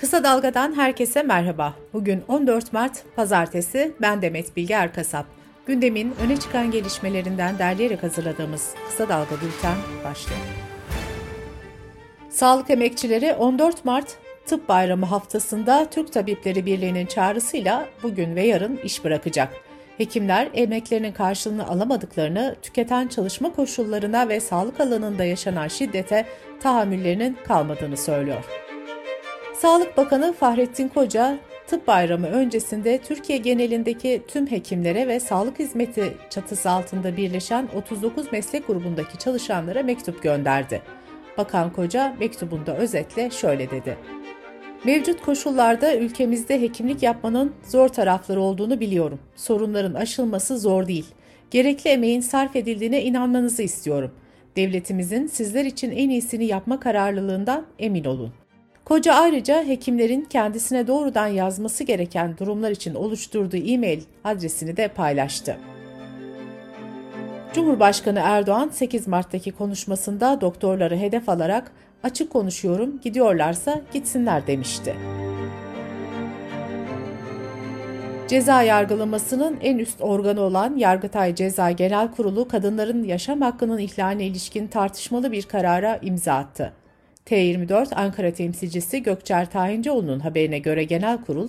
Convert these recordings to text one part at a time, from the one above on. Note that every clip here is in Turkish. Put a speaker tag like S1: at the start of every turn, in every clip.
S1: Kısa Dalga'dan herkese merhaba. Bugün 14 Mart Pazartesi, ben Demet Bilge Erkasap. Gündemin öne çıkan gelişmelerinden derleyerek hazırladığımız Kısa Dalga Bülten başlıyor. Sağlık emekçileri 14 Mart Tıp Bayramı haftasında Türk Tabipleri Birliği'nin çağrısıyla bugün ve yarın iş bırakacak. Hekimler emeklerinin karşılığını alamadıklarını, tüketen çalışma koşullarına ve sağlık alanında yaşanan şiddete tahammüllerinin kalmadığını söylüyor. Sağlık Bakanı Fahrettin Koca, Tıp Bayramı öncesinde Türkiye genelindeki tüm hekimlere ve sağlık hizmeti çatısı altında birleşen 39 meslek grubundaki çalışanlara mektup gönderdi. Bakan Koca mektubunda özetle şöyle dedi. Mevcut koşullarda ülkemizde hekimlik yapmanın zor tarafları olduğunu biliyorum. Sorunların aşılması zor değil. Gerekli emeğin sarf edildiğine inanmanızı istiyorum. Devletimizin sizler için en iyisini yapma kararlılığından emin olun. Koca ayrıca hekimlerin kendisine doğrudan yazması gereken durumlar için oluşturduğu e-mail adresini de paylaştı. Cumhurbaşkanı Erdoğan 8 Mart'taki konuşmasında doktorları hedef alarak açık konuşuyorum, gidiyorlarsa gitsinler demişti. Ceza yargılamasının en üst organı olan Yargıtay Ceza Genel Kurulu kadınların yaşam hakkının ihlaline ilişkin tartışmalı bir karara imza attı. T24 Ankara temsilcisi Gökçer Tayincioğlu'nun haberine göre genel kurul,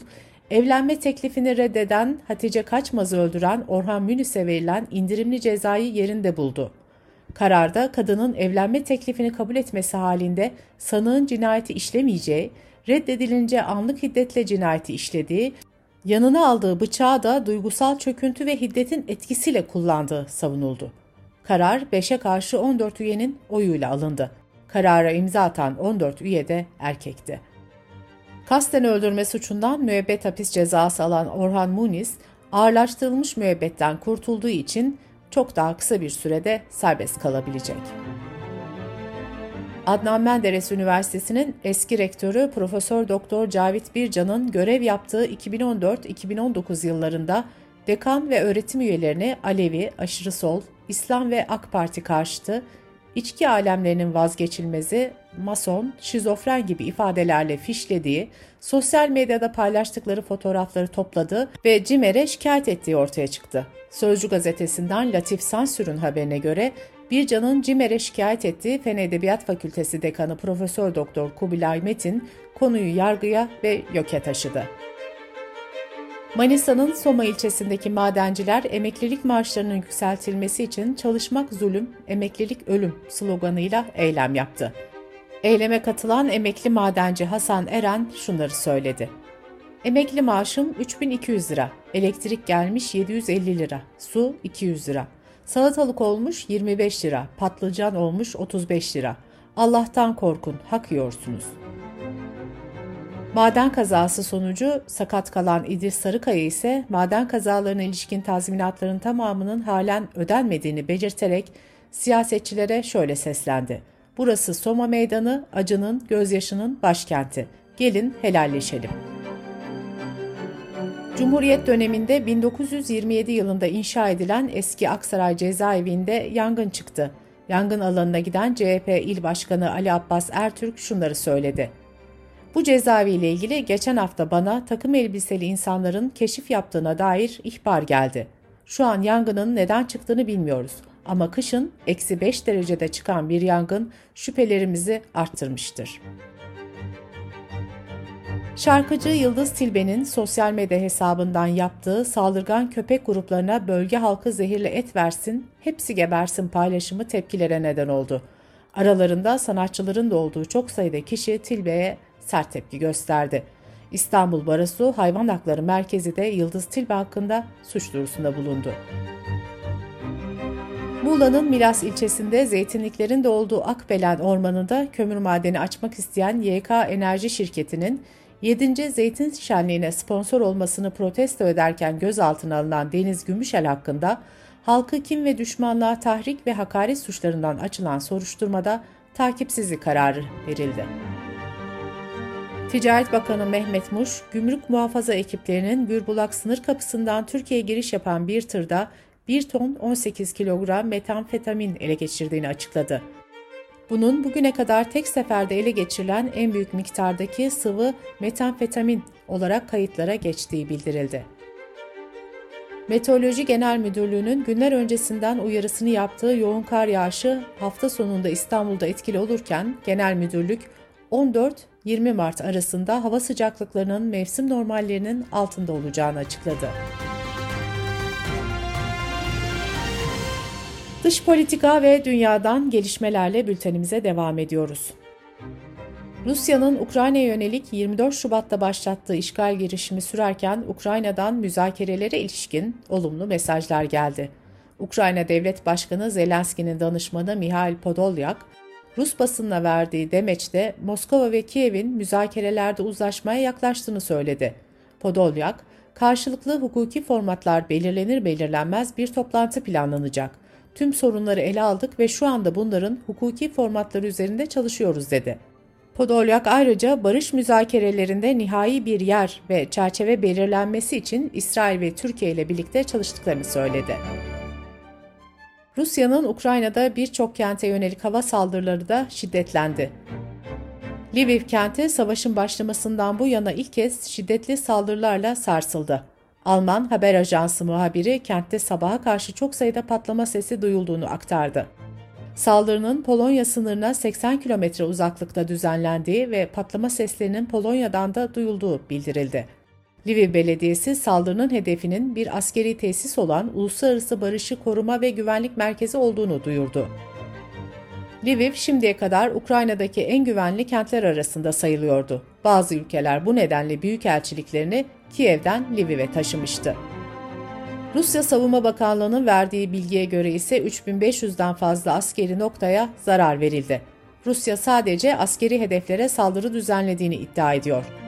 S1: evlenme teklifini reddeden Hatice Kaçmaz'ı öldüren Orhan Münüs'e verilen indirimli cezayı yerinde buldu. Kararda kadının evlenme teklifini kabul etmesi halinde sanığın cinayeti işlemeyeceği, reddedilince anlık hiddetle cinayeti işlediği, yanına aldığı bıçağı da duygusal çöküntü ve hiddetin etkisiyle kullandığı savunuldu. Karar 5'e karşı 14 üyenin oyuyla alındı. Karara imza atan 14 üye de erkekti. Kasten öldürme suçundan müebbet hapis cezası alan Orhan Muniz, ağırlaştırılmış müebbetten kurtulduğu için çok daha kısa bir sürede serbest kalabilecek. Adnan Menderes Üniversitesi'nin eski rektörü Profesör Doktor Cavit Bircan'ın görev yaptığı 2014-2019 yıllarında dekan ve öğretim üyelerini Alevi, aşırı sol, İslam ve AK Parti karşıtı, içki alemlerinin vazgeçilmezi, mason, şizofren gibi ifadelerle fişlediği, sosyal medyada paylaştıkları fotoğrafları topladı ve CİMER'e şikayet ettiği ortaya çıktı. Sözcü gazetesinden Latif Sansür'ün haberine göre Bircan'ın CİMER'e şikayet ettiği Fen Edebiyat Fakültesi Dekanı Profesör Doktor Kubilay Metin konuyu yargıya ve YÖK'e taşıdı. Manisa'nın Soma ilçesindeki madenciler emeklilik maaşlarının yükseltilmesi için çalışmak zulüm, emeklilik ölüm sloganıyla eylem yaptı. Eyleme katılan emekli madenci Hasan Eren şunları söyledi. Emekli maaşım 3200 lira, elektrik gelmiş 750 lira, su 200 lira, salatalık olmuş 25 lira, patlıcan olmuş 35 lira. Allah'tan korkun, hak yiyorsunuz.'' Maden kazası sonucu sakat kalan İdris Sarıkaya ise maden kazalarına ilişkin tazminatların tamamının halen ödenmediğini belirterek siyasetçilere şöyle seslendi. Burası Soma Meydanı, acının, gözyaşının başkenti. Gelin helalleşelim. Cumhuriyet döneminde 1927 yılında inşa edilen eski Aksaray cezaevinde yangın çıktı. Yangın alanına giden CHP İl Başkanı Ali Abbas Ertürk şunları söyledi. Bu cezaeviyle ilgili geçen hafta bana takım elbiseli insanların keşif yaptığına dair ihbar geldi. Şu an yangının neden çıktığını bilmiyoruz ama kışın eksi 5 derecede çıkan bir yangın şüphelerimizi arttırmıştır. Şarkıcı Yıldız Tilbe'nin sosyal medya hesabından yaptığı saldırgan köpek gruplarına bölge halkı zehirli et versin, hepsi gebersin paylaşımı tepkilere neden oldu. Aralarında sanatçıların da olduğu çok sayıda kişi Tilbe'ye sert tepki gösterdi. İstanbul Barosu Hayvan Hakları Merkezi de Yıldız Tilbe hakkında suç duyurusunda bulundu. Muğla'nın Milas ilçesinde zeytinliklerin de olduğu Akbelen Ormanı'nda kömür madeni açmak isteyen YK Enerji Şirketi'nin 7. Zeytin Şenliği'ne sponsor olmasını protesto ederken gözaltına alınan Deniz Gümüşel hakkında halkı kim ve düşmanlığa tahrik ve hakaret suçlarından açılan soruşturmada takipsizlik kararı verildi. Ticaret Bakanı Mehmet Muş, gümrük muhafaza ekiplerinin Gürbulak sınır kapısından Türkiye'ye giriş yapan bir tırda 1 ton 18 kilogram metamfetamin ele geçirdiğini açıkladı. Bunun bugüne kadar tek seferde ele geçirilen en büyük miktardaki sıvı metamfetamin olarak kayıtlara geçtiği bildirildi. Meteoroloji Genel Müdürlüğü'nün günler öncesinden uyarısını yaptığı yoğun kar yağışı hafta sonunda İstanbul'da etkili olurken Genel Müdürlük 14-20 Mart arasında hava sıcaklıklarının mevsim normallerinin altında olacağını açıkladı. Dış politika ve dünyadan gelişmelerle bültenimize devam ediyoruz. Rusya'nın Ukrayna'ya yönelik 24 Şubat'ta başlattığı işgal girişimi sürerken Ukrayna'dan müzakerelere ilişkin olumlu mesajlar geldi. Ukrayna Devlet Başkanı Zelenski'nin danışmanı Mihail Podolyak, Rus basınına verdiği demeçte Moskova ve Kiev'in müzakerelerde uzlaşmaya yaklaştığını söyledi. Podolyak, karşılıklı hukuki formatlar belirlenir belirlenmez bir toplantı planlanacak. Tüm sorunları ele aldık ve şu anda bunların hukuki formatları üzerinde çalışıyoruz dedi. Podolyak ayrıca barış müzakerelerinde nihai bir yer ve çerçeve belirlenmesi için İsrail ve Türkiye ile birlikte çalıştıklarını söyledi. Rusya'nın Ukrayna'da birçok kente yönelik hava saldırıları da şiddetlendi. Lviv kenti savaşın başlamasından bu yana ilk kez şiddetli saldırılarla sarsıldı. Alman haber ajansı muhabiri kentte sabaha karşı çok sayıda patlama sesi duyulduğunu aktardı. Saldırının Polonya sınırına 80 kilometre uzaklıkta düzenlendiği ve patlama seslerinin Polonya'dan da duyulduğu bildirildi. Lviv Belediyesi saldırının hedefinin bir askeri tesis olan Uluslararası Barışı Koruma ve Güvenlik Merkezi olduğunu duyurdu. Lviv şimdiye kadar Ukrayna'daki en güvenli kentler arasında sayılıyordu. Bazı ülkeler bu nedenle büyükelçiliklerini Kiev'den Lviv'e taşımıştı. Rusya Savunma Bakanlığı'nın verdiği bilgiye göre ise 3500'den fazla askeri noktaya zarar verildi. Rusya sadece askeri hedeflere saldırı düzenlediğini iddia ediyor.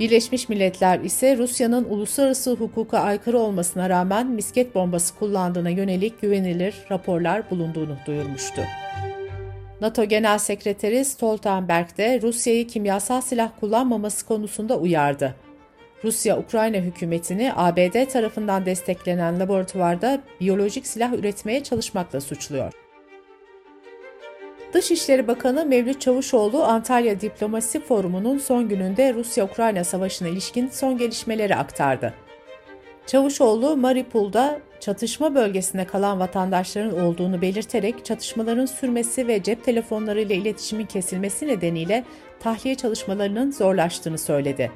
S1: Birleşmiş Milletler ise Rusya'nın uluslararası hukuka aykırı olmasına rağmen misket bombası kullandığına yönelik güvenilir raporlar bulunduğunu duyurmuştu. NATO Genel Sekreteri Stoltenberg de Rusya'yı kimyasal silah kullanmaması konusunda uyardı. Rusya, Ukrayna hükümetini ABD tarafından desteklenen laboratuvarda biyolojik silah üretmeye çalışmakla suçluyor. Dışişleri Bakanı Mevlüt Çavuşoğlu Antalya Diplomasi Forumu'nun son gününde Rusya-Ukrayna savaşına ilişkin son gelişmeleri aktardı. Çavuşoğlu, Maripol'da çatışma bölgesinde kalan vatandaşların olduğunu belirterek çatışmaların sürmesi ve cep telefonlarıyla iletişimin kesilmesi nedeniyle tahliye çalışmalarının zorlaştığını söyledi.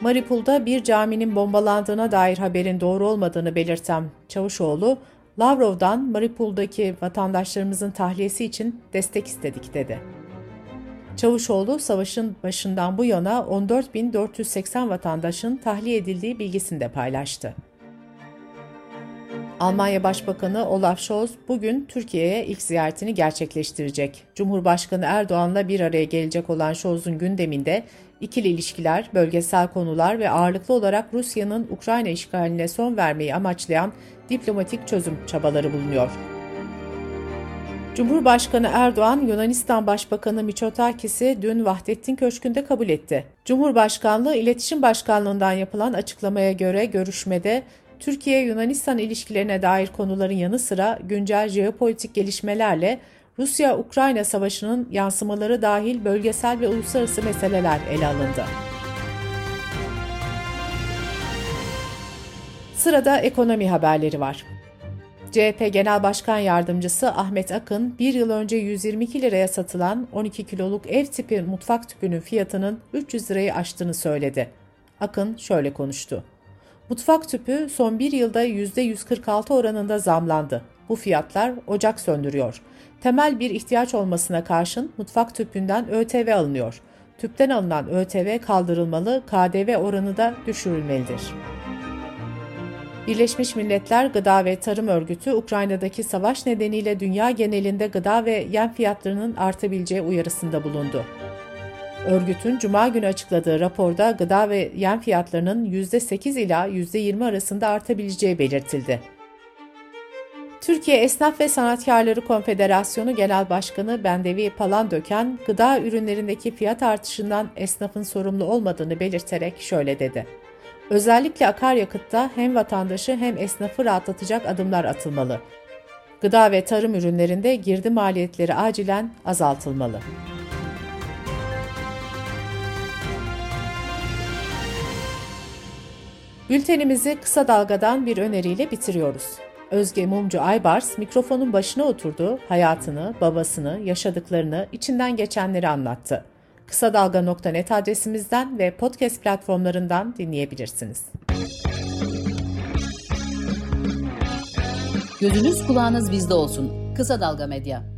S1: Maripol'da bir caminin bombalandığına dair haberin doğru olmadığını belirten Çavuşoğlu, Lavrov'dan Maripol'daki vatandaşlarımızın tahliyesi için destek istedik dedi. Çavuşoğlu, savaşın başından bu yana 14.480 vatandaşın tahliye edildiği bilgisini de paylaştı. Almanya Başbakanı Olaf Scholz bugün Türkiye'ye ilk ziyaretini gerçekleştirecek. Cumhurbaşkanı Erdoğan'la bir araya gelecek olan Scholz'un gündeminde ikili ilişkiler, bölgesel konular ve ağırlıklı olarak Rusya'nın Ukrayna işgaline son vermeyi amaçlayan diplomatik çözüm çabaları bulunuyor. Cumhurbaşkanı Erdoğan, Yunanistan Başbakanı Mitsotakis'i dün Vahdettin Köşkü'nde kabul etti. Cumhurbaşkanlığı İletişim Başkanlığı'ndan yapılan açıklamaya göre görüşmede Türkiye-Yunanistan ilişkilerine dair konuların yanı sıra güncel jeopolitik gelişmelerle Rusya-Ukrayna savaşının yansımaları dahil bölgesel ve uluslararası meseleler ele alındı. Sırada ekonomi haberleri var. CHP Genel Başkan Yardımcısı Ahmet Akın, bir yıl önce 122 liraya satılan 12 kiloluk ev tipi mutfak tüpünün fiyatının 300 lirayı aştığını söyledi. Akın şöyle konuştu. Mutfak tüpü son bir yılda %146 oranında zamlandı. Bu fiyatlar ocak söndürüyor. Temel bir ihtiyaç olmasına karşın mutfak tüpünden ÖTV alınıyor. Tüpten alınan ÖTV kaldırılmalı, KDV oranı da düşürülmelidir. Birleşmiş Milletler Gıda ve Tarım Örgütü, Ukrayna'daki savaş nedeniyle dünya genelinde gıda ve yem fiyatlarının artabileceği uyarısında bulundu. Örgütün Cuma günü açıkladığı raporda gıda ve yem fiyatlarının %8 ila %20 arasında artabileceği belirtildi. Türkiye Esnaf ve Sanatkarları Konfederasyonu Genel Başkanı Bendevi Palandöken, gıda ürünlerindeki fiyat artışından esnafın sorumlu olmadığını belirterek şöyle dedi. Özellikle akaryakıtta hem vatandaşı hem esnafı rahatlatacak adımlar atılmalı. Gıda ve tarım ürünlerinde girdi maliyetleri acilen azaltılmalı. Bültenimizi kısa dalgadan bir öneriyle bitiriyoruz. Özge Mumcu Aybars mikrofonun başına oturdu, hayatını, babasını, yaşadıklarını, içinden geçenleri anlattı. Kısa Dalga.net adresimizden ve podcast platformlarından dinleyebilirsiniz.
S2: Gözünüz kulağınız bizde olsun. Kısa Dalga Medya.